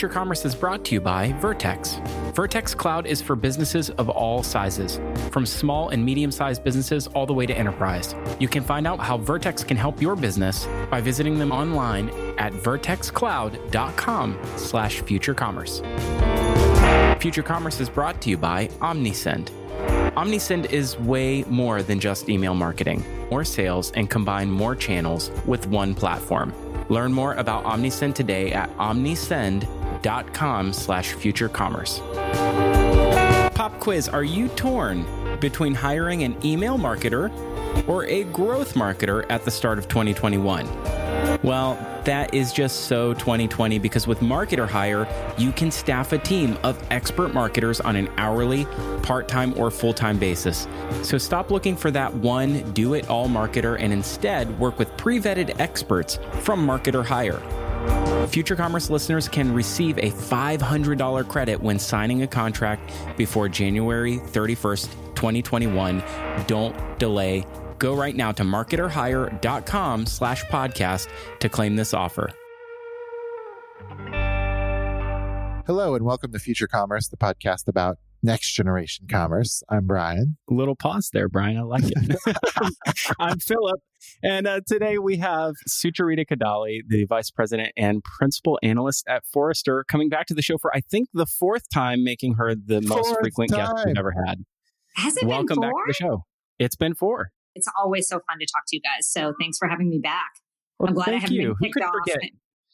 Future Commerce is brought to you by Vertex. Vertex Cloud is for businesses of all sizes, from small and medium sized businesses all the way to enterprise. You can find out how Vertex can help your business by visiting them online at vertexcloud.com slash futurecommerce. Future Commerce is brought to you by Omnisend. Omnisend is way more than just email marketing or sales and combine more channels with one platform. Learn more about Omnisend today at omnisend.com slash futurecommerce. Pop quiz, are you torn between hiring an email marketer or a growth marketer at the start of 2021? Well, that is just so 2020 because with Marketer Hire, you can staff a team of expert marketers on an hourly, part time, or full time basis. So stop looking for that one do it all marketer and instead work with pre vetted experts from Marketer Hire. Future Commerce listeners can receive a $500 credit when signing a contract before January 31st, 2021. Don't delay Go right now to marketerhire.com slash podcast to claim this offer. Hello and welcome to Future Commerce, the podcast about next generation commerce. I'm Brian. A little pause there, Brian. I like it. I'm Philip. And uh, today we have Sucharita Kodali, the vice president and principal analyst at Forrester, coming back to the show for, I think, the fourth time, making her the fourth most frequent time. guest we've ever had. Has it been? Welcome back to the show. It's been four. It's always so fun to talk to you guys. So thanks for having me back. Well, I'm glad I haven't you. been kicked off.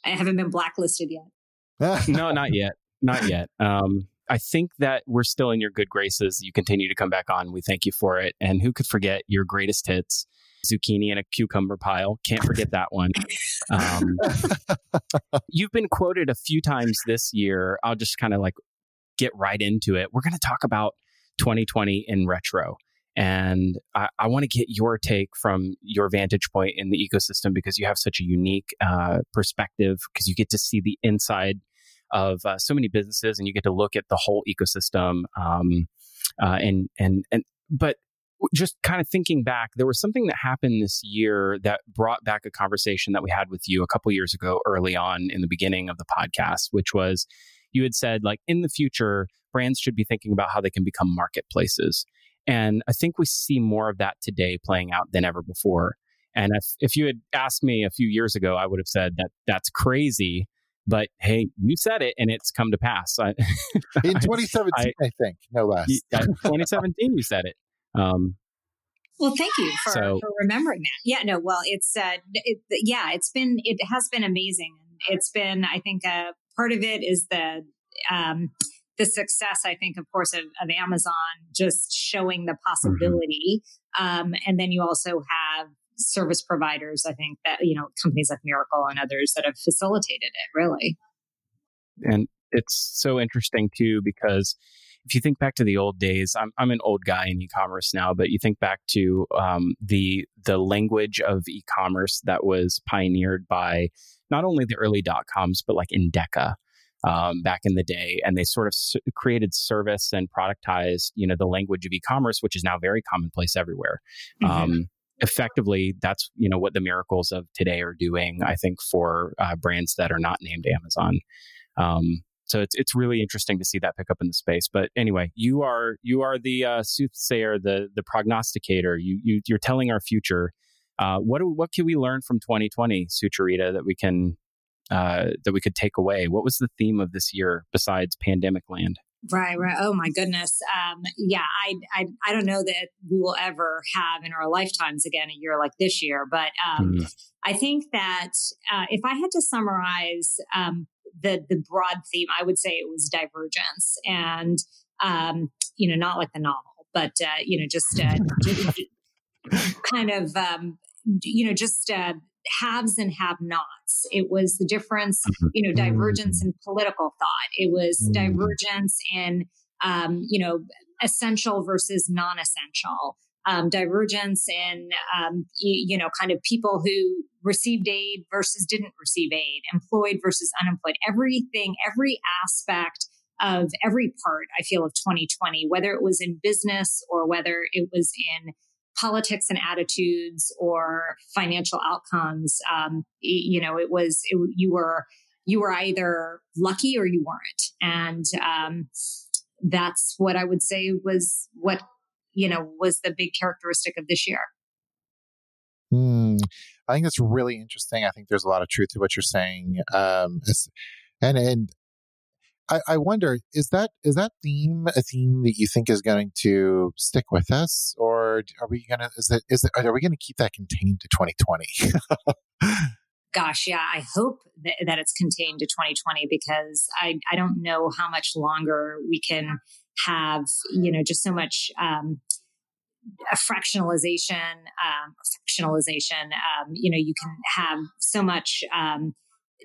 I haven't been blacklisted yet. no, not yet. Not yet. Um, I think that we're still in your good graces. You continue to come back on. We thank you for it. And who could forget your greatest hits? Zucchini and a cucumber pile. Can't forget that one. Um, you've been quoted a few times this year. I'll just kind of like get right into it. We're going to talk about 2020 in retro. And I, I want to get your take from your vantage point in the ecosystem because you have such a unique uh, perspective because you get to see the inside of uh, so many businesses and you get to look at the whole ecosystem. Um, uh, and and and but just kind of thinking back, there was something that happened this year that brought back a conversation that we had with you a couple years ago, early on in the beginning of the podcast, which was you had said like in the future brands should be thinking about how they can become marketplaces and I think we see more of that today playing out than ever before. And if, if you had asked me a few years ago, I would have said that that's crazy. But hey, you said it and it's come to pass. I, In 2017, I, I, think, no less. 2017, you said it. Um, well, thank you for, so, for remembering that. Yeah, no, well, it's, uh, it, yeah, it's been, it has been amazing. It's been, I think, uh, part of it is the, um, the success, I think, of course, of, of Amazon just showing the mm-hmm. possibility. Mm-hmm. Um, and then you also have service providers, I think, that, you know, companies like Mirakl and others that have facilitated it, really. And it's so interesting, too, because if you think back to the old days, I'm, I'm an old guy in e-commerce now, but you think back to um, the the language of e-commerce that was pioneered by not only the early dot coms, but like Endeca um, back in the day, and they sort of s- created service and productized, you know, the language of e-commerce, which is now very commonplace everywhere. Mm-hmm. Um, effectively, that's you know what the Mirakls of today are doing. I think for uh, brands that are not named Amazon. Um, so it's it's really interesting to see that pick up in the space. But anyway, you are you are the uh, soothsayer, the the prognosticator. You you you're telling our future. Uh, what what can we learn from 2020, Sucharita, that we can uh, that we could take away? What was the theme of this year besides pandemic land? Right, right. Oh my goodness. Um, yeah, I, I, I don't know that we will ever have in our lifetimes again a year like this year, but um, mm. I think that uh, if I had to summarize um, the the broad theme, I would say it was divergence, and um, you know, not like the novel, but uh, you know, just uh, kind of um, you know, just uh, haves and have nots. It was the difference, mm-hmm. you know, divergence in political thought. It was mm-hmm. divergence in, um, you know, essential versus non essential. Um, divergence in, um, you know, kind of people who received aid versus didn't receive aid, employed versus unemployed. Everything, every aspect of every part, I feel, of 2020, whether it was in business or whether it was in politics and attitudes or financial outcomes. Um, you know, it was, it, you were, you were either lucky or you weren't. And um, that's what I would say was what, you know, was the big characteristic of this year. Hmm. I think that's really interesting. I think there's a lot of truth to what you're saying. Um, and and I, I, wonder is that is that theme a theme that you think is going to stick with us, or are we gonna is it is it, are we to keep that contained to 2020? Gosh, yeah, I hope that, that it's contained to 2020 because I I don't know how much longer we can have you know just so much um, fractionalization, um, fractionalization. Um, you know, you can have so much um,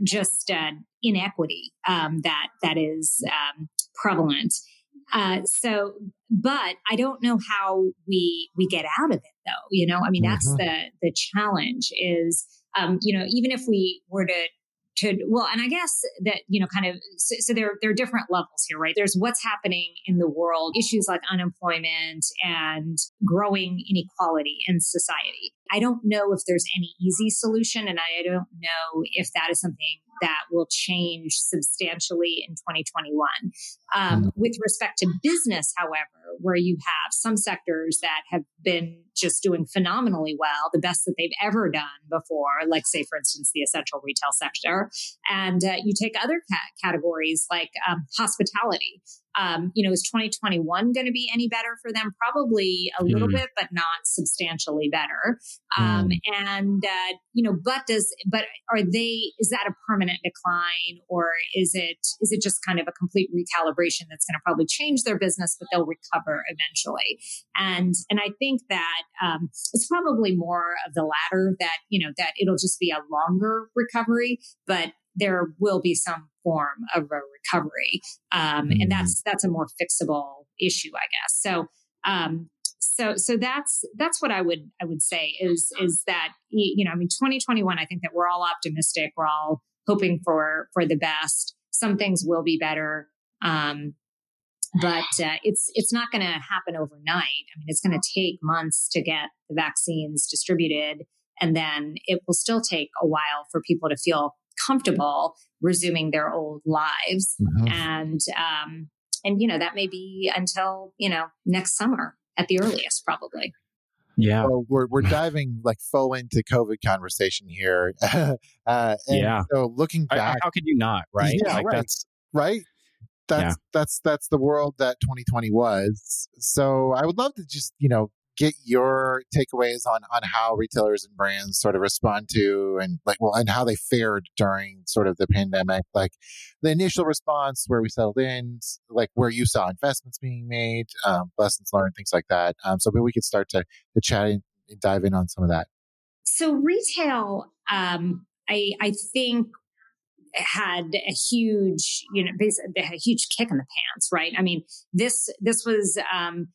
just uh, inequity um, that that is um, prevalent. Uh, so, but I don't know how we we get out of it, though. You know, I mean, that's mm-hmm. the the challenge. Is um, you know, even if we were to to well and i guess that you know kind of so, so, there, there are different levels here right there's what's happening in the world issues like unemployment and growing inequality in society i don't know if there's any easy solution and i don't know if that is something that will change substantially in 2021 um, mm-hmm. with respect to business however where you have some sectors that have been just doing phenomenally well, the best that they've ever done before, like, say, for instance, the essential retail sector. And uh, you take other categories like um, hospitality, um, you know, is 2021 going to be any better for them? Probably a little mm. bit, but not substantially better. Um, mm. And uh, you know, but does but are they? Is that a permanent decline, or is it is it just kind of a complete recalibration that's going to probably change their business, but they'll recover eventually? And and I think that um, it's probably more of the latter that you know that it'll just be a longer recovery, but there will be some form of a recovery, um, mm-hmm. and that's that's a more fixable issue, I guess. So, um, so so that's that's what I would I would say is is that you know I mean 2021 I think that we're all optimistic. We're all hoping for for the best. Some things will be better. Um, but uh, it's it's not going to happen overnight. I mean it's going to take months to get the vaccines distributed and then it will still take a while for people to feel comfortable resuming their old lives. Mm-hmm. And, um, and, you know, that may be until, you know, next summer at the earliest, probably. Yeah. So we're, we're diving like full into COVID conversation here. uh, yeah. So looking back, how could you not? Right. Yeah. Like right. That's right. That's, yeah. that's, that's the world that 2020 was. So I would love to just, you know, get your takeaways on on how retailers and brands sort of respond to and like well and how they fared during sort of the pandemic like the initial response where we settled in like where you saw investments being made um, lessons learned things like that um, so maybe we could start to, to chat and dive in on some of that so retail um, i i think had a huge, you know, a huge kick in the pants, right? I mean, this this was um,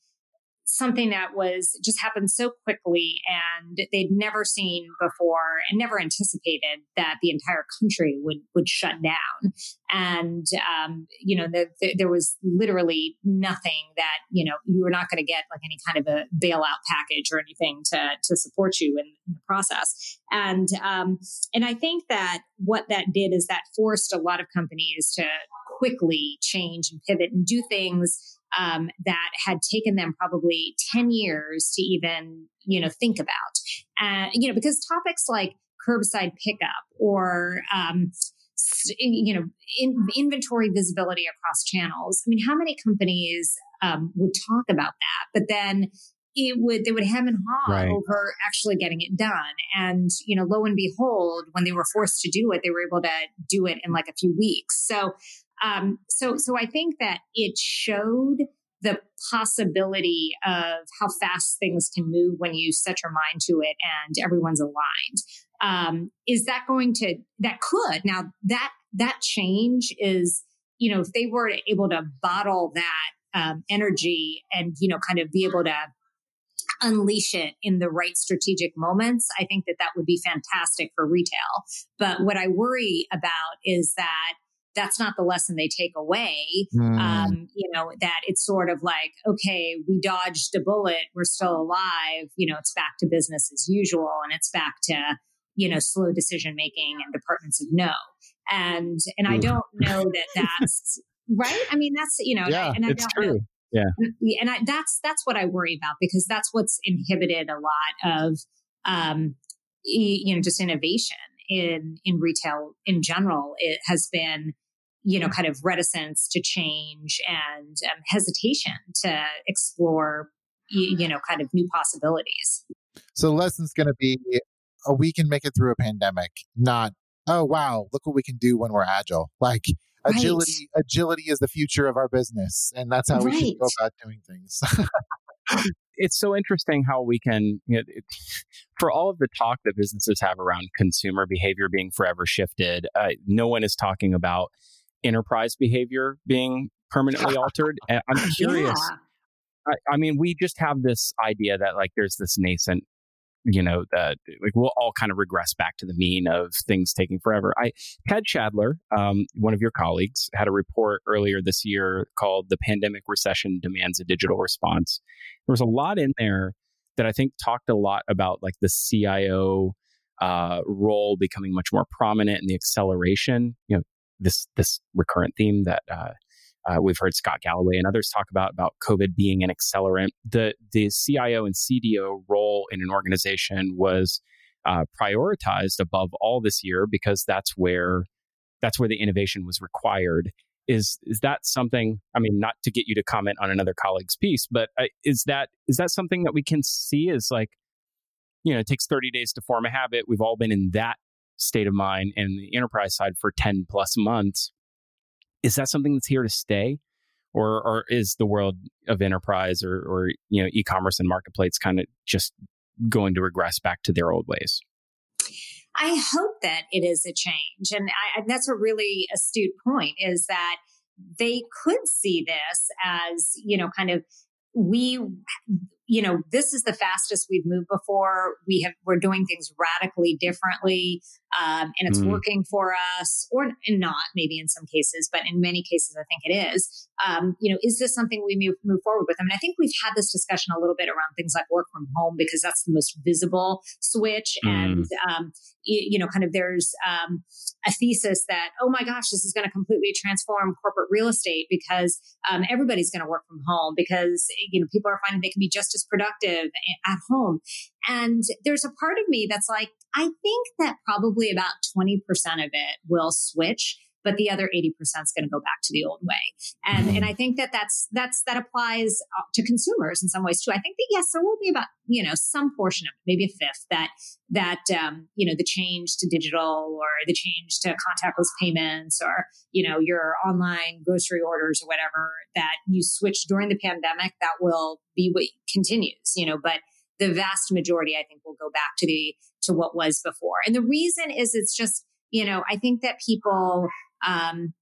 something that was just happened so quickly and they'd never seen before and never anticipated that the entire country would would shut down. And um, you know the, the, there was literally nothing that you know you were not going to get like any kind of a bailout package or anything to to support you in, in the process. And um, and I think that what that did is that forced a lot of companies to quickly change and pivot and do things um, that had taken them probably 10 years to even, you know, think about. And, you know, because topics like curbside pickup or, um, you know, in, inventory visibility across channels. I mean, how many companies um, would talk about that? But then it would they would hem and haw right. over actually getting it done. And you know, lo and behold, when they were forced to do it, they were able to do it in like a few weeks. So um, so, so I think that it showed the possibility of how fast things can move when you set your mind to it and everyone's aligned. Um, is that going to that could now that that change is you know if they were able to bottle that um, energy and you know kind of be able to unleash it in the right strategic moments, I think that that would be fantastic for retail. But what I worry about is that that's not the lesson they take away. Mm. Um, you know, that it's sort of like, okay, we dodged a bullet, we're still alive. You know, it's back to business as usual and it's back to, you know, slow decision making and departments of no. and and I don't know that that's right. I mean, that's you know, yeah, and I, and I it's true. Know, yeah, and I, that's that's what I worry about because that's what's inhibited a lot of um, you know just innovation in in retail in general. It has been you know kind of reticence to change and um, hesitation to explore you, you know kind of new possibilities. So the lesson's going to be oh, we can make it through a pandemic, not oh wow, look what we can do when we're agile. Like agility, right. agility is the future of our business, and that's how right. we should go about doing things. it's so interesting how we can, you know, it, for all of the talk that businesses have around consumer behavior being forever shifted, uh, no one is talking about enterprise behavior being permanently altered. I'm curious. Yeah. I, I, mean, we just have this idea that like there's this nascent you know, uh, like we'll all kind of regress back to the mean of things taking forever. I Ted Schadler, um, one of your colleagues, had a report earlier this year called "The Pandemic Recession Demands a Digital Response." There was a lot in there that I think talked a lot about like the CIO uh, role becoming much more prominent and the acceleration. You know, this this recurrent theme that uh, uh, we've heard Scott Galloway and others talk about about COVID being an accelerant. The the CIO and CDO role in an organization was uh, prioritized above all this year because that's where that's where the innovation was required. Is is that something? I mean, not to get you to comment on another colleague's piece, but uh, is that is that something that we can see is like, you know, it takes thirty days to form a habit. We've all been in that state of mind and the enterprise side for ten plus months is that something that's here to stay? Or, or is the world of enterprise or, or you know e-commerce and marketplace kind of just going to regress back to their old ways? I hope that it is a change, and, I, and that's a really astute point. Is that they could see this as you know kind of we you know, this is the fastest we've moved before. We have, we're doing things radically differently. Um, and it's mm. working for us or not maybe in some cases, but in many cases, I think it is. Um, you know, is this something we move, move forward with? I mean, I think we've had this discussion a little bit around things like work from home because that's the most visible switch. Mm. And, um, you, you, know, kind of there's, um, a thesis that, oh my gosh, this is going to completely transform corporate real estate because, um, everybody's going to work from home because, you know, people are finding they can be just as productive at home. And there's a part of me that's like, I think that probably about 20% of it will switch but the other 80% is going to go back to the old way. And, and I think that that's, that's, that applies uh, to consumers in some ways too. I think that yes, there will be about, you know, some portion of it, maybe a fifth that, that, um, you know, the change to digital or the change to contactless payments or, you know, your online grocery orders or whatever that you switched during the pandemic, that will be what continues, you know, but the vast majority, I think, will go back to the, to what was before. And the reason is it's just, you know, I think that people um,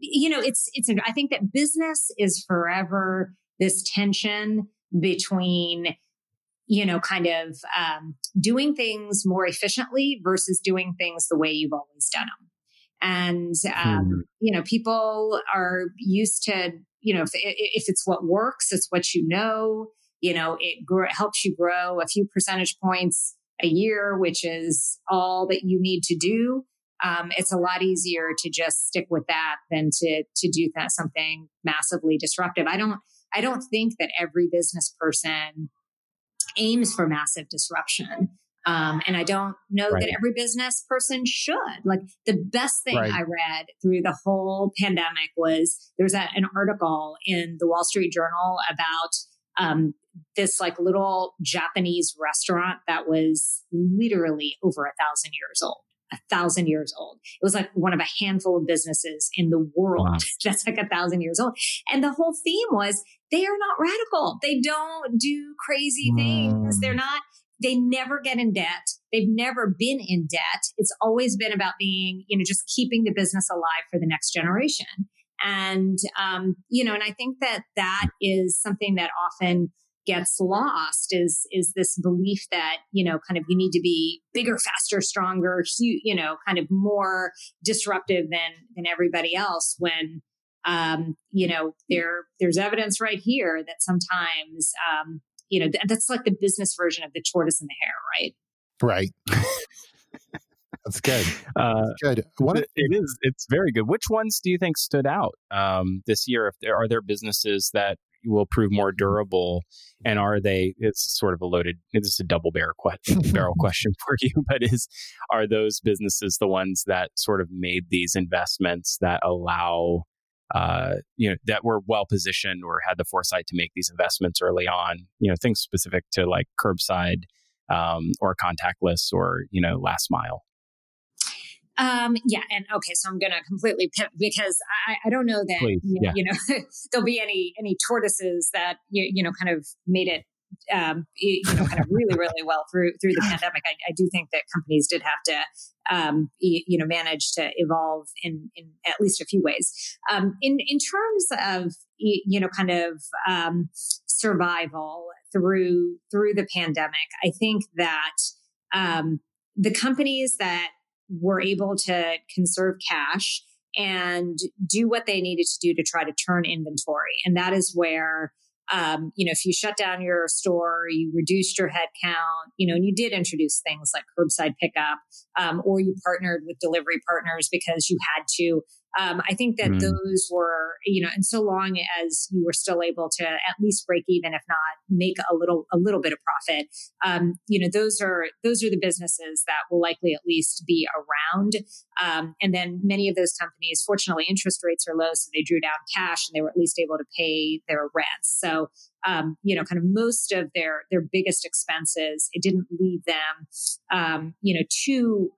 you know, it's it's. I think that business is forever this tension between you know, kind of um, doing things more efficiently versus doing things the way you've always done them. And, um, mm. you know, people are used to, you know, if, if, it's what works, it's what you know, you know, it gr- helps you grow a few percentage points a year, which is all that you need to do um, it's a lot easier to just stick with that than to to do that something massively disruptive. I don't I don't think that every business person aims for massive disruption. Um, and I don't know right. that every business person should. Like the best thing right. I read through the whole pandemic was there's a, an article in the Wall Street Journal about um, this like little Japanese restaurant that was literally over a thousand years old a thousand years old. It was like one of a handful of businesses in the world wow. that's like a thousand years old. And the whole theme was they are not radical. They don't do crazy things. They're not, they never get in debt. They've never been in debt. It's always been about being, you know, just keeping the business alive for the next generation. And, um, you know, and I think that that is something that often gets lost is is this belief that you know kind of you need to be bigger faster stronger you know kind of more disruptive than than everybody else when um you know there there's evidence right here that sometimes um you know th- that's like the business version of the tortoise and the hare right right That's good. Uh, That's good. What it, it is. It's very good. Which ones do you think stood out um, this year? If there are there businesses that will prove more durable, and are they? It's sort of a loaded. This is a double barrel question, barrel question for you. But is are those businesses the ones that sort of made these investments that allow uh, you know, that were well positioned or had the foresight to make these investments early on. You know, things specific to like curbside um, or contactless or you know last mile. Um, yeah, and okay, so I'm going to completely pivot because I, I don't know that Please, you, yeah. you, know there'll be any any tortoises that you, you know kind of made it um, you know, kind of really, really well through through the pandemic. I, I do think that companies did have to, um, you know, manage to evolve in in at least a few ways. Um, in in terms of you know, kind of um, survival through through the pandemic, I think that um, the companies that were able to conserve cash and do what they needed to do to try to turn inventory, and that is where um, you know, if you shut down your store, you reduced your head count, you know, and you did introduce things like curbside pickup, um, or you partnered with delivery partners because you had to um, I think that mm. those were, you know, and so long as you were still able to at least break even, if not make a little a little bit of profit, um, you know, those are those are the businesses that will likely at least be around. Um, and then many of those companies, fortunately, interest rates are low, so they drew down cash and they were at least able to pay their rents. So um, you know, kind of most of their their biggest expenses. It didn't leave them, um, you know, too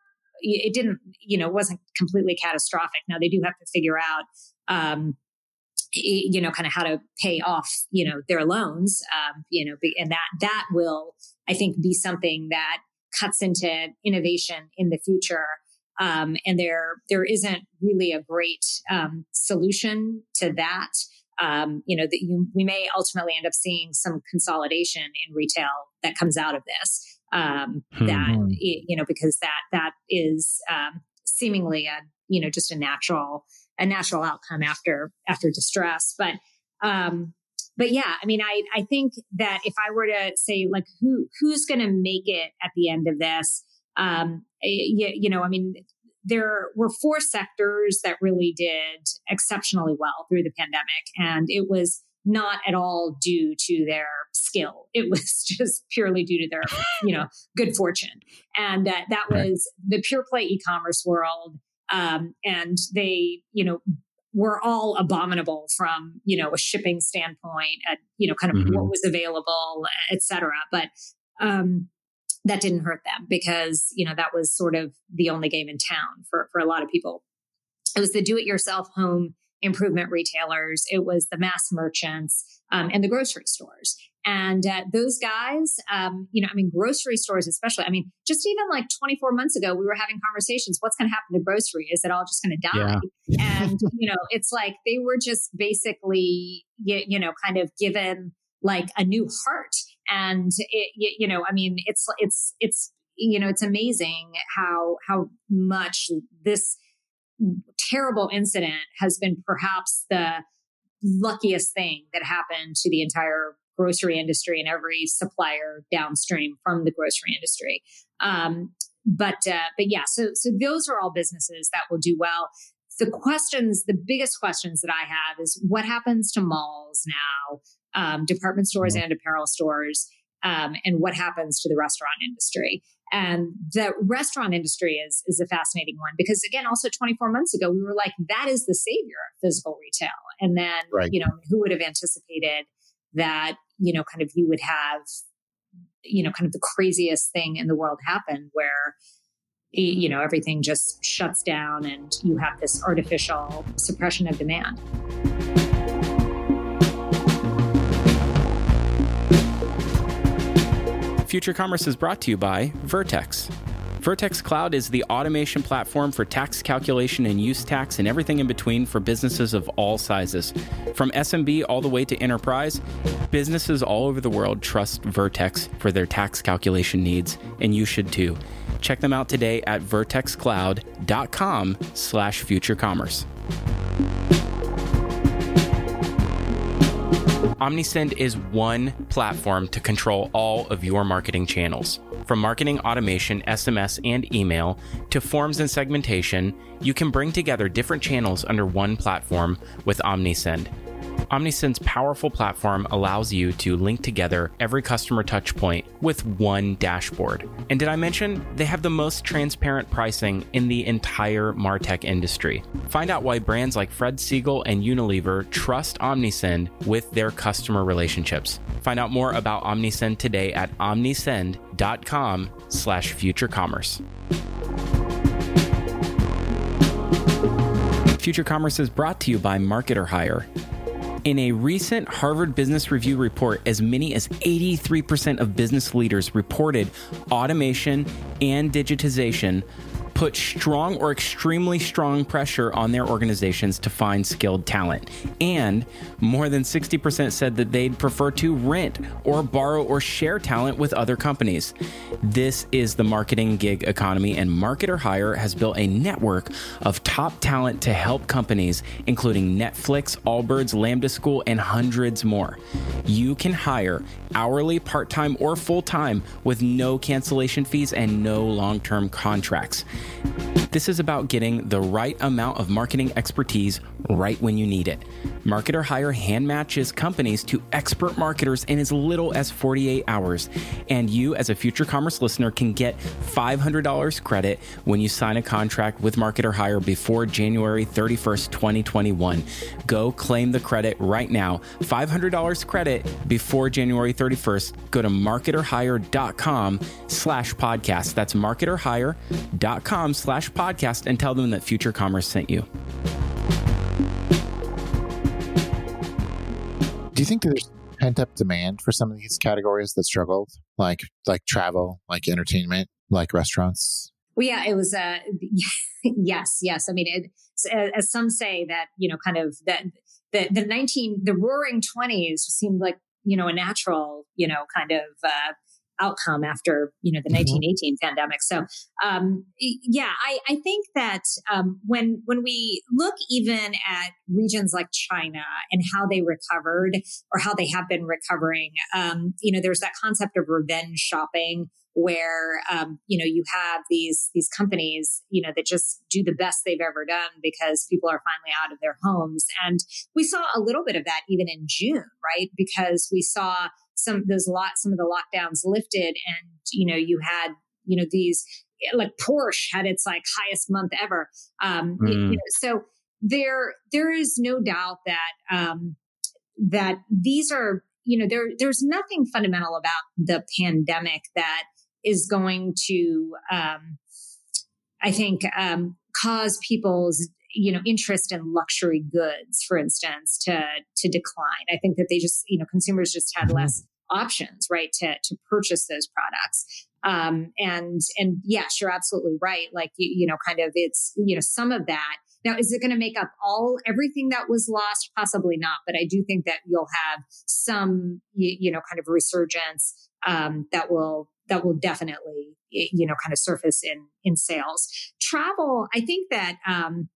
it didn't, you know, wasn't completely catastrophic. Now they do have to figure out, um, you know, kind of how to pay off, you know, their loans, um, you know, and that that will, I think, be something that cuts into innovation in the future. Um, and there there isn't really a great um, solution to that. Um, you know that you we may ultimately end up seeing some consolidation in retail that comes out of this um, mm-hmm. that you know because that that is um, seemingly a you know just a natural a natural outcome after after distress but um but yeah i mean i i think that if i were to say like who who's going to make it at the end of this um you, you know i mean there were four sectors that really did exceptionally well through the pandemic and it was not at all due to their skill. It was just purely due to their, you know, good fortune. And uh, that was the pure play e-commerce world. Um, and they, you know, were all abominable from, you know, a shipping standpoint at, you know, kind of mm-hmm. what was available, et cetera. But, um, that didn't hurt them because, you know, that was sort of the only game in town for, for a lot of people. It was the do it yourself home improvement retailers, it was the mass merchants, um, and the grocery stores. And uh, those guys, um, you know, I mean, grocery stores, especially. I mean, just even like 24 months ago, we were having conversations. What's going to happen to grocery? Is it all just going to die? Yeah. and you know, it's like they were just basically, you, you know, kind of given like a new heart. And it, you know, I mean, it's it's it's you know, it's amazing how how much this terrible incident has been perhaps the luckiest thing that happened to the entire grocery industry and every supplier downstream from the grocery industry. Um, but uh, but yeah, so so those are all businesses that will do well. The questions, the biggest questions that I have is what happens to malls now, um, department stores mm-hmm. and apparel stores, um, and what happens to the restaurant industry. And the restaurant industry is, is a fascinating one because again, also 24 months ago, we were like, that is the savior of physical retail. And then, right. you know, who would have anticipated that, you know, kind of you would have, you know, kind of the craziest thing in the world happen where, you know, everything just shuts down and you have this artificial suppression of demand. Future Commerce is brought to you by Vertex. Vertex Cloud is the automation platform for tax calculation and use tax and everything in between for businesses of all sizes. From SMB all the way to enterprise, businesses all over the world trust Vertex for their tax calculation needs, and you should too. Check them out today at vertexcloud.com slash futurecommerce. OmniSend is one platform to control all of your marketing channels. From marketing automation, SMS, and email to forms and segmentation, you can bring together different channels under one platform with OmniSend. OmniSend's powerful platform allows you to link together every customer touchpoint with one dashboard. And did I mention they have the most transparent pricing in the entire Martech industry? Find out why brands like Fred Segal and Unilever trust OmniSend with their customer relationships. Find out more about OmniSend today at omnisend.com slash future commerce. Future Commerce is brought to you by Marketer Hire. In a recent Harvard Business Review report, as many as 83% of business leaders reported automation and digitization put strong or extremely strong pressure on their organizations to find skilled talent. And more than 60% said that they'd prefer to rent or borrow or share talent with other companies. This is the marketing gig economy, and Marketer Hire has built a network of top talent to help companies, including Netflix, Allbirds, Lambda School, and hundreds more. You can hire hourly, part time, or full time with no cancellation fees and no long term contracts. Thank you. This is about getting the right amount of marketing expertise right when you need it. Marketer Hire hand matches companies to expert marketers in as little as 48 hours. And you, as a future commerce listener, can get $500 credit when you sign a contract with Marketer Hire before January 31st, 2021. Go claim the credit right now. $500 credit before January 31st. Go to marketerhire.com slash podcast. That's marketerhire.com slash podcast and tell them that Future Commerce sent you. Do you think there's pent up demand for some of these categories that struggled, like like travel, like entertainment, like restaurants? Well, yeah, it was. Uh, yes, yes. I mean, it, as some say that you know, kind of that the the nineteen the Roaring Twenties seemed like you know a natural you know kind of uh, outcome after you know the 1918 mm-hmm. pandemic. So um, yeah I, I think that um, when when we look even at regions like china and how they recovered or how they have been recovering um, you know there's that concept of revenge shopping where um, you know you have these these companies you know that just do the best they've ever done because people are finally out of their homes. And we saw a little bit of that even in june right? Because we saw some those lot some of the lockdowns lifted and you know you had you know these like Porsche had its like highest month ever um mm. you know, so there there is no doubt that um that these are you know there there's nothing fundamental about the pandemic that is going to um I think um cause people's you know interest in luxury goods for instance to to decline. I think that they just you know consumers just had mm-hmm. less options right to to purchase those products. Um and and yes you're absolutely right. Like you, you know kind of it's you know some of that. Now is it going to make up all everything that was lost? Possibly not but i do think that you'll have some you, you know kind of resurgence um that will that will definitely you know kind of surface in in sales. Travel i think that um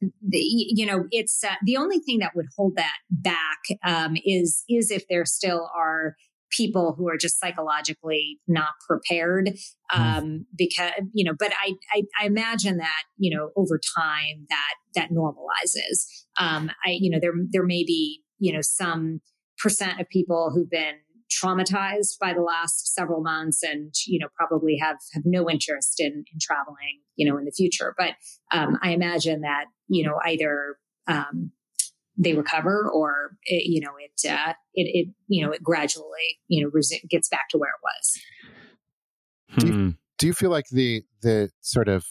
the, you know, it's uh, the only thing that would hold that back um, is is if there still are people who are just psychologically not prepared mm-hmm. um, because you know but I, I, I imagine that you know over time that that normalizes um i you know there there may be you know some percent of people who've been traumatized by the last several months and you know probably have have no interest in in traveling you know in the future but um, i imagine that you know either um, they recover or it, you know it, uh, it it you know it gradually you know res- gets back to where it was do, you, hmm. do you feel like the the sort of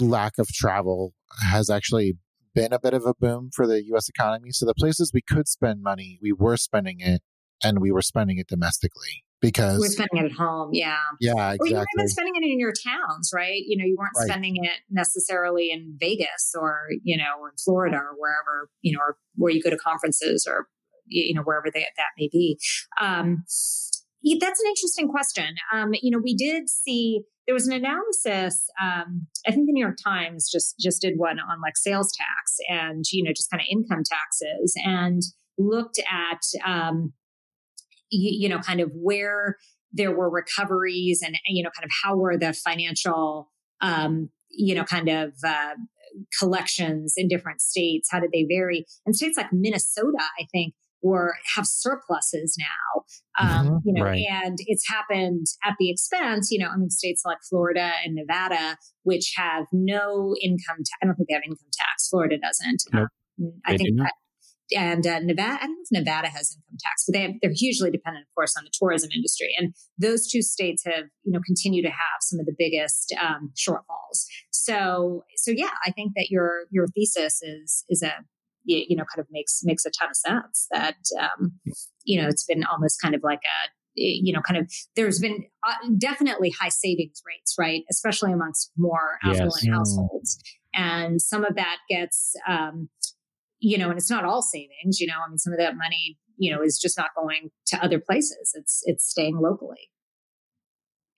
lack of travel has actually been a bit of a boom for the US economy. So the places we could spend money, we were spending it and we were spending it domestically because we're spending it at home. Yeah. Yeah. Exactly. Or you weren't even spending it in your towns, right? You know, you weren't right. spending it necessarily in Vegas or, you know, or in Florida or wherever, you know, or where you go to conferences or, you know, wherever they, that may be. Um, that's an interesting question. Um, you know, we did see there was an analysis. Um, I think the New York Times just just did one on like sales tax and you know just kind of income taxes, and looked at, um, you, you know, kind of where there were recoveries and, you know, kind of how were the financial, um, you know, kind of uh, collections in different states? How did they vary? And states like Minnesota, I think, or have surpluses now. Um, mm-hmm, you know, right. and it's happened at the expense, you know, I mean, states like Florida and Nevada, which have no income, ta- I don't think they have income tax. Florida doesn't. Nope. Um, I think that, and uh, Nevada, I don't know if Nevada has income tax, but they have, they're hugely dependent, of course, on the tourism industry. And those two states have, you know, continue to have some of the biggest um, shortfalls. So, so yeah, I think that your your thesis is is a you, you know kind of makes makes a ton of sense that um, you know it's been almost kind of like a you know kind of there's been uh, definitely high savings rates right? Especially amongst more affluent yes. households. And some of that gets um, you know and it's not all savings you know i mean some of that money you know is just not going to other places. It's it's staying locally.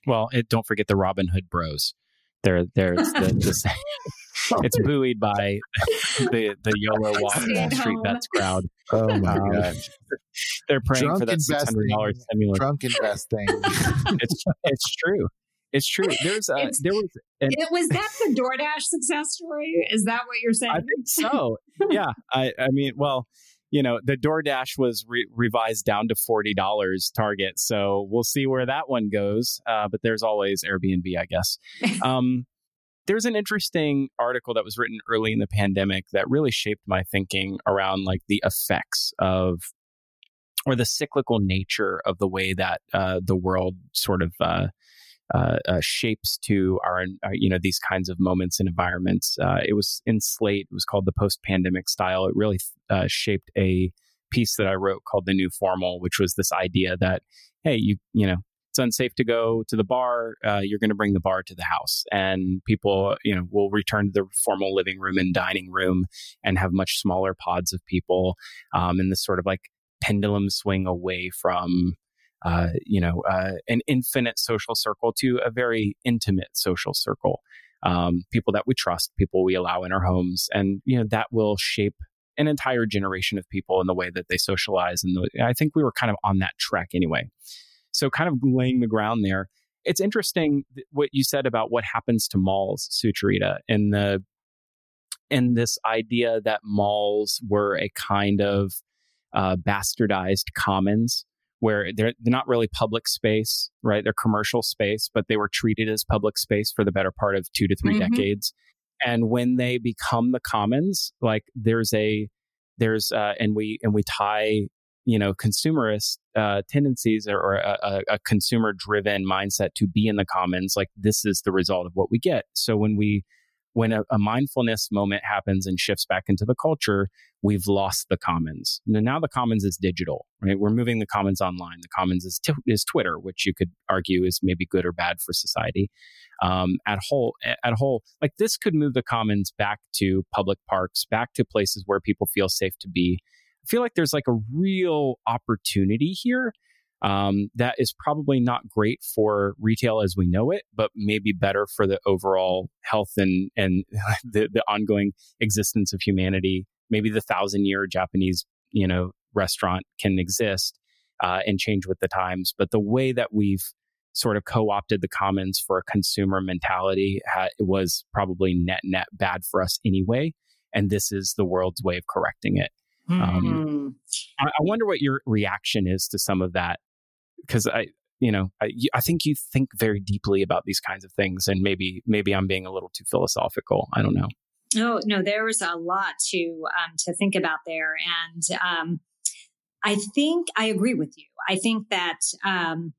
Well it, don't forget the Robinhood bros. They're they're the, the it's buoyed by the the YOLO Wall Street bets crowd. Oh my god! They're praying drunk for that six hundred dollars stimulus. Drunk investing. it's it's true. It's true. There's a there was an, it was that the DoorDash success story. Is that what you're saying? I think so. yeah. I I mean, well, you know, the DoorDash was re- revised down to forty dollars target, so we'll see where that one goes. Uh, but there's always Airbnb, I guess. Um, there's an interesting article that was written early in the pandemic that really shaped my thinking around like the effects of or the cyclical nature of the way that uh, the world sort of uh, uh, uh shapes to our, uh, you know, these kinds of moments and environments. Uh, it was in Slate. It was called the post-pandemic style. It really shaped a piece that I wrote called the new formal, which was this idea that hey, you you know, it's unsafe to go to the bar, uh, you're going to bring the bar to the house, and people, you know, will return to the formal living room and dining room and have much smaller pods of people, um, and this sort of like pendulum swing away from. Uh, you know, uh, an infinite social circle to a very intimate social circle. Um, people that we trust, people we allow in our homes, and you know that will shape an entire generation of people in the way that they socialize. And the, I think we were kind of on that track anyway. So, kind of laying the ground there. It's interesting what you said about what happens to malls, Sucharita, and the and this idea that malls were a kind of uh, bastardized commons where they're, they're not really public space, right? They're commercial space, but they were treated as public space for the better part of two to 3 mm-hmm. decades. And when they become the commons, like there's a there's uh, and we and we tie you know consumerist uh, tendencies or, or a, a consumer driven mindset to be in the commons like this is the result of what we get. So when we when a, a, mindfulness moment happens and shifts back into the culture we've lost the commons. Now now the commons is digital right? We're moving the commons online. The commons is, t- is twitter which you could argue is maybe good or bad for society. Um, at whole at whole like this could move the commons back to public parks back to places where people feel safe to be feel like there's like a real opportunity here um, that is probably not great for retail as we know it, but maybe better for the overall health and and the, the ongoing existence of humanity. Maybe the thousand year Japanese you know restaurant can exist uh, and change with the times, but the way that we've sort of co-opted the commons for a consumer mentality ha- was probably net net bad for us anyway, and this is the world's way of correcting it. Um, mm. Um, I, I, wonder what your reaction is to some of that, because I, you know, I, I think you think very deeply about these kinds of things, and maybe maybe I'm being a little too philosophical. I don't know. Oh no, there's a lot to um, to think about there, and um, I think I agree with you. I think that um,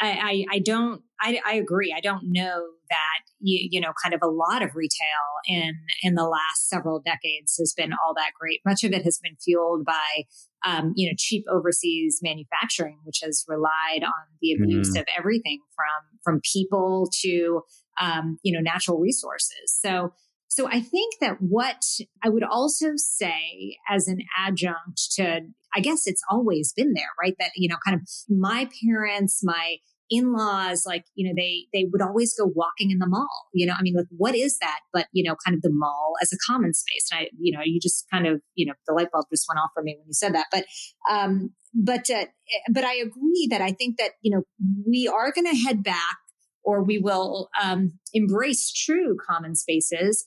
I, I, I don't I, I agree. I don't know that you, you know kind of a lot of retail in in the last several decades has been all that great. Much of it has been fueled by um, you know cheap overseas manufacturing, which has relied on the abuse mm-hmm. of everything from from people to um, you know natural resources. So so I think that what I would also say as an adjunct to, I guess it's always been there, right? That, you know, kind of my parents, my in-laws like you know they they would always go walking in the mall you know i mean like what is that but you know kind of the mall as a common space and i you know you just kind of you know the light bulb just went off for me when you said that but um but uh, but i agree that i think that you know we are going to head back or we will um embrace true common spaces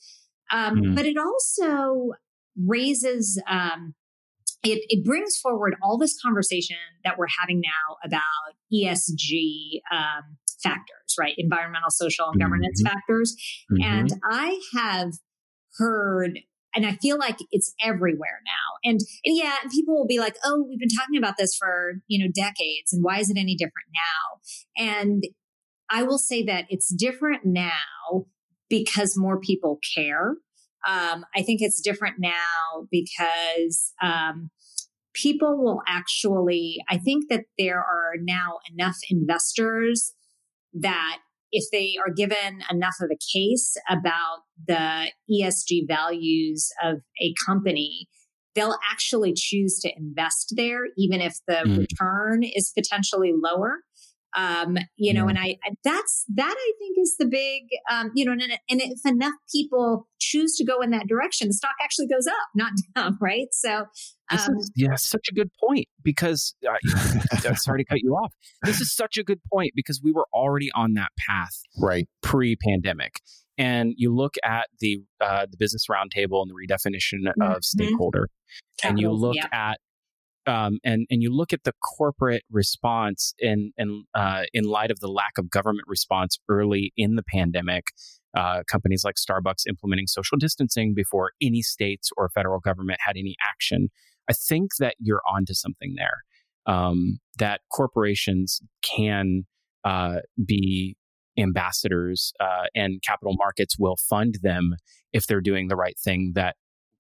um mm. but it also raises um it, it brings forward all this conversation that we're having now about ESG um, factors, right? Environmental, social, and governance mm-hmm. factors. Mm-hmm. And I have heard and I feel like it's everywhere now. And, and yeah, people will be like, "Oh, we've been talking about this for you know decades, and why is it any different now?" And I will say that it's different now because more people care. Um, I think it's different now because um, people will actually, I think that there are now enough investors that if they are given enough of a case about the ESG values of a company, they'll actually choose to invest there, even if the mm. return is potentially lower. Um, you know, yeah. and I, that's, that I think is the big, um, you know, and, and if enough people choose to go in that direction, the stock actually goes up, not down, right? So, this um, is yeah, such a good point because uh, sorry to cut you off. This is such a good point because we were already on that path, right, pre-pandemic. And you look at the uh, the business roundtable and the redefinition mm-hmm. of stakeholder, and you look yeah. at um, and and you look at the corporate response in in uh, in light of the lack of government response early in the pandemic. Uh, companies like Starbucks implementing social distancing before any states or federal government had any action. I think that you're onto something there. Um, that corporations can uh, be ambassadors uh, and capital markets will fund them if they're doing the right thing that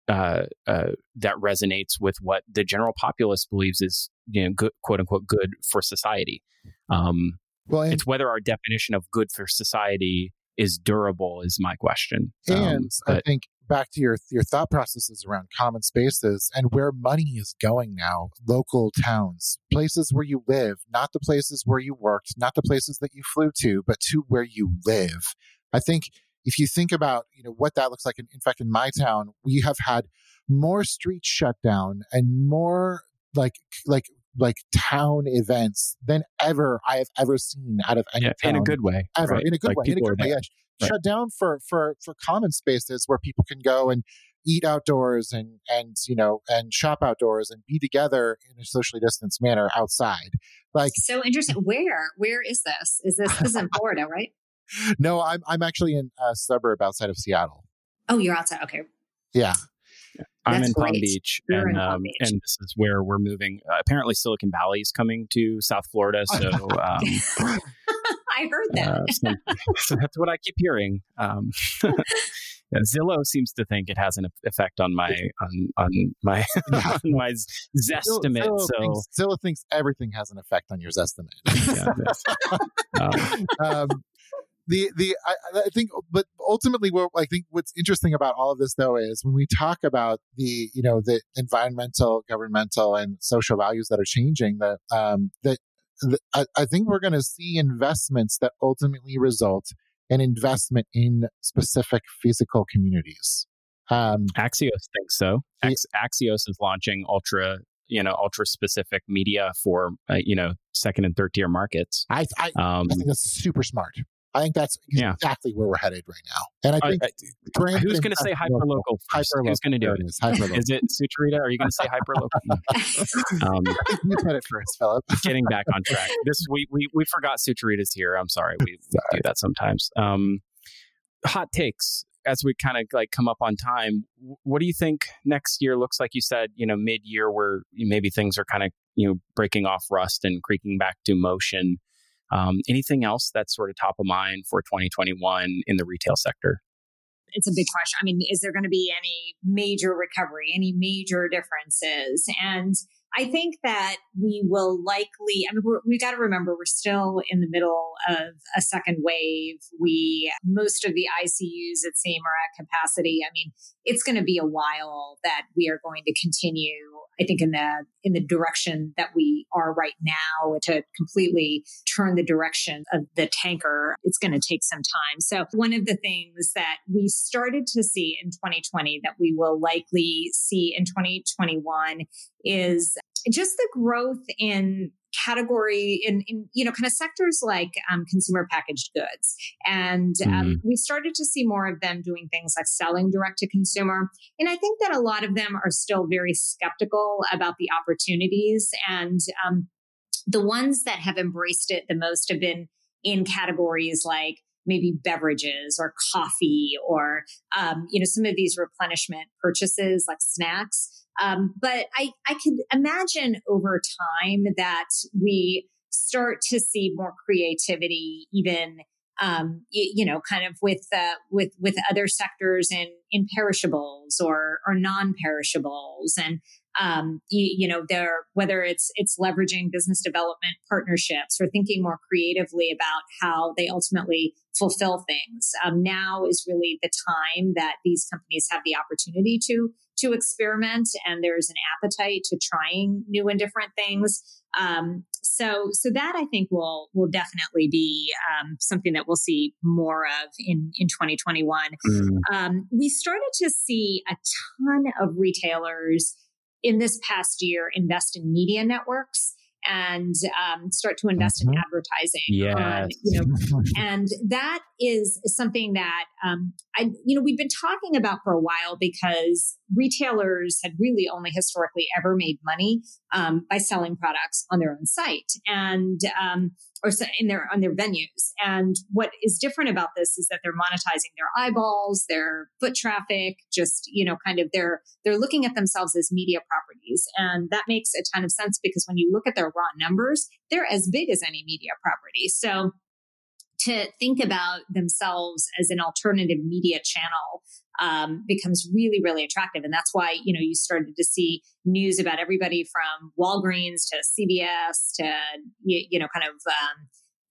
uh, uh, that resonates with what the general populace believes is, you know, good, quote unquote, good for society. Um, well, and, it's whether our definition of good for society is durable is my question. And um, but, I think back to your your thought processes around common spaces and where money is going now local towns places where you live not the places where you worked not the places that you flew to but to where you live i think if you think about you know what that looks like in, in fact in my town we have had more streets shut down and more like like like town events than ever I have ever seen out of any yeah, in a good way ever right? in a good like way in a good way yeah. right. shut down for for for common spaces where people can go and eat outdoors and and you know and shop outdoors and be together in a socially distanced manner outside like so interesting where where is this is this, this is in Florida right no, I'm I'm actually in a suburb outside of Seattle. Oh, you're outside. Okay. Yeah. I'm in Palm Beach, and Palm um, Beach. and this is where we're moving. Uh, apparently, Silicon Valley is coming to South Florida, so um, I heard that. Uh, so, so, that's what I keep hearing. Um, yeah, Zillow seems to think it has an effect on my on on my on my zestimate. Zillow, so thinks, Zillow thinks everything has an effect on your zestimate. yeah, um, um, the the I, I, think but ultimately what i think what's interesting about all of this though is when we talk about the you know the environmental governmental and social values that are changing that um that, that I, I think we're going to see investments that ultimately result in investment in specific physical communities. Um axios thinks so. Ax- axios is launching ultra you know ultra specific media for uh, you know second and third tier markets. I, I, um, I think that's super smart I think that's exactly yeah. where we're headed right now. And I think uh, who's going to say hyperlocal first? Hyper who's going to do it? Is, is it Sucharita? Are you going to say hyperlocal? um, you said it first, Philip. getting back on track. This we we we forgot Sucharita's here. I'm sorry. We, we do that sometimes. Um, hot takes as we kind of like come up on time. What do you think next year looks like? You said you know mid year where maybe things are kind of you know breaking off rust and creaking back to motion. Um, anything else that's sort of top of mind for 2021 in the retail sector? It's a big question. I mean, is there going to be any major recovery, any major differences? And I think that we will likely, I mean, we've got to remember we're still in the middle of a second wave. We, most of the ICUs, it seems, are at capacity. I mean, it's going to be a while that we are going to continue I think in the in the direction that we are right now to completely turn the direction of the tanker, it's going to take some time. So one of the things that we started to see in 2020 that we will likely see in 2021 is just the growth in category in, in you know kind of sectors like um, consumer packaged goods. And um, mm-hmm. we started to see more of them doing things like selling direct to consumer. And i think that a lot of them are still very skeptical about the opportunities. And um, the ones that have embraced it the most have been in categories like maybe beverages or coffee or um, you know some of these replenishment purchases like snacks um, but I, I could imagine over time that we start to see more creativity, even um, you, know, kind of with uh, with with other sectors in in perishables or or non perishables, and um, you, you, know, there whether it's it's leveraging business development partnerships or thinking more creatively about how they ultimately fulfill things. Um, now is really the time that these companies have the opportunity to to experiment and there's an appetite to trying new and different things. Um, so, so that I think will will definitely be um, something that we'll see more of in in 2021. Mm. Um, we started to see a ton of retailers in this past year invest in media networks and um, start to invest mm-hmm. in advertising. Yes. Um, you know, and that is something that um, I, you know, we've been talking about for a while because retailers had really only historically ever made money um, by selling products on their own site, and um, or in their on their venues. And what is different about this is that they're monetizing their eyeballs, their foot traffic, just you know, kind of they're they're looking at themselves as media properties, and that makes a ton of sense because when you look at their raw numbers, they're as big as any media property. So to think about themselves as an alternative media channel um, becomes really, really attractive. And that's why, you know, you started to see news about everybody from Walgreens to CVS to, you, you know, kind of, um,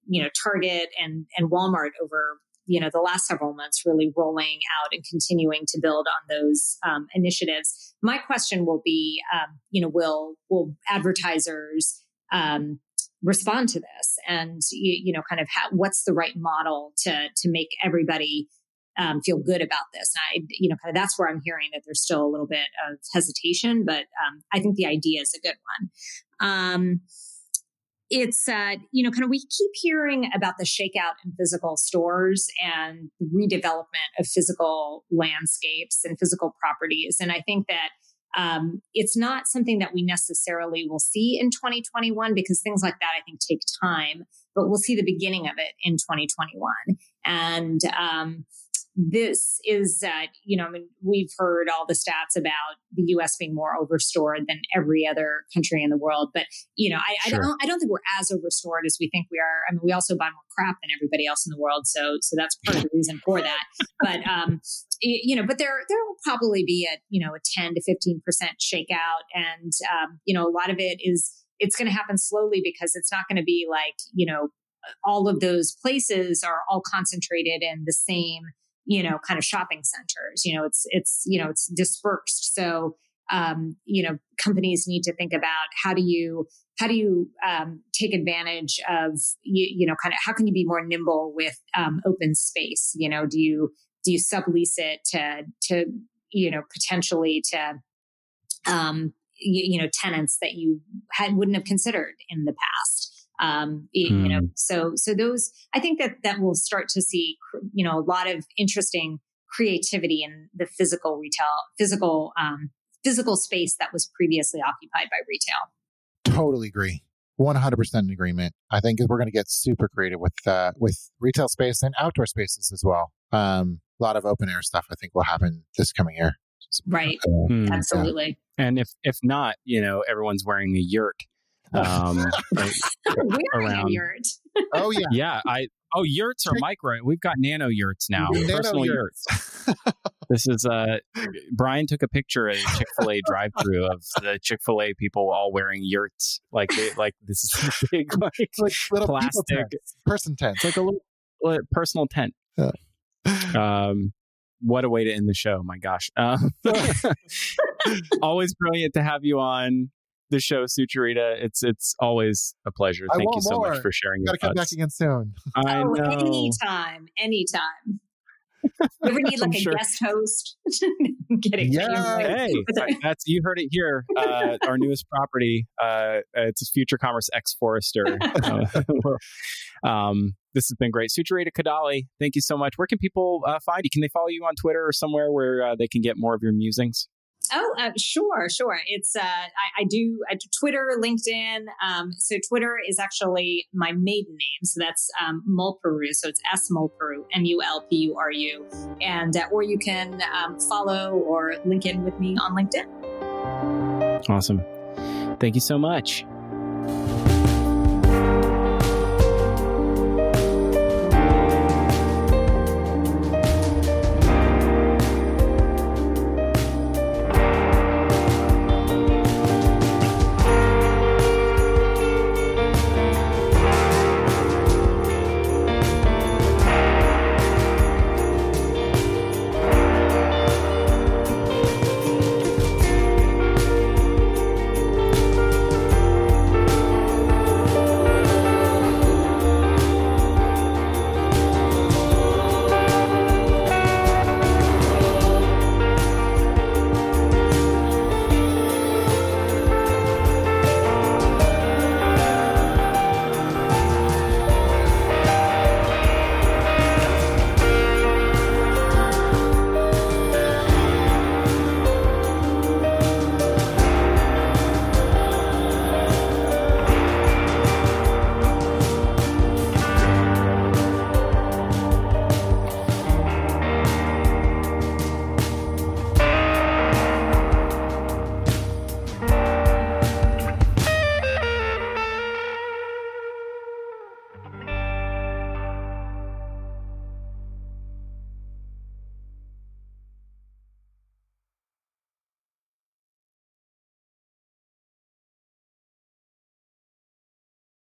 you know, Target and, and Walmart over, you know, the last several months really rolling out and continuing to build on those um, initiatives. My question will be, um, you know, will, will advertisers, um, respond to this and you, you know kind of how, what's the right model to to make everybody um, feel good about this. And I, you know, kind of that's where I'm hearing that there's still a little bit of hesitation, but um, I think the idea is a good one. Um, it's, uh, you know, kind of we keep hearing about the shakeout in physical stores and redevelopment of physical landscapes and physical properties. And I think that um, it's not something that we necessarily will see in 2021 because things like that I think take time, but we'll see the beginning of it in 2021. And um, this is uh, you know I mean, we've heard all the stats about the us being more overstored than every other country in the world but you know I, sure. I, don't i don't think we're as overstored as we think we are i mean we also buy more crap than everybody else in the world so so that's part of the reason for that but um you know but there there will probably be a you know a 10 to 15 percent shakeout and um you know a lot of it is it's going to happen slowly because it's not going to be like you know all of those places are all concentrated in the same you know, kind of shopping centers. You know, it's it's you know it's dispersed. So um, you know, companies need to think about how do you how do you um, take advantage of you, you know kind of how can you be more nimble with um, open space? You know, do you do you sublease it to to you know potentially to um, you, you know tenants that you had wouldn't have considered in the past um, you, mm. you know hmm. so so those i think that that we'll start to see you know a lot of interesting creativity in the physical retail physical um, physical space that was previously occupied by retail. Totally agree. 100% in agreement. I think we're going to get super creative with uh, with retail space and outdoor spaces as well. Um, a lot of open air stuff i think will happen this coming year. Right. Uh, mm, absolutely. Yeah. and if if not you know everyone's wearing a yurt um, around yurt. oh yeah, yeah. I oh yurts are micro. We've got nano yurts now. Nano personal yurts. this is uh Brian took a picture at Chick Fil A drive-through of the Chick Fil A people all wearing yurts, like they, like this is big like, like little plastic tents, person tents, like a little, little personal tent. Yeah. Um, what a way to end the show! My gosh. Um, always brilliant to have you on the show, Sucharita. It's it's always a pleasure. Thank you so more. much for sharing you your Gotta come back again soon. I oh, know. anytime, anytime. You ever need like a sure. guest host? I'm kidding. Yeah. Hey, that's you heard it here. Uh, our newest property. Uh, it's a Future Commerce X Forrester. um, this has been great. Sucharita Kodali, thank you so much. Where can people uh, find you? Can they follow you on Twitter or somewhere where uh, they can get more of your musings? Oh, uh, sure, sure. It's uh, I, I, do I do Twitter, LinkedIn. Um, so Twitter is actually my maiden name, so that's um, Mulpuru. So it's S Mulpuru, M U L P U R U, and uh, or you can um, follow or link in with me on LinkedIn. Awesome. Thank you so much.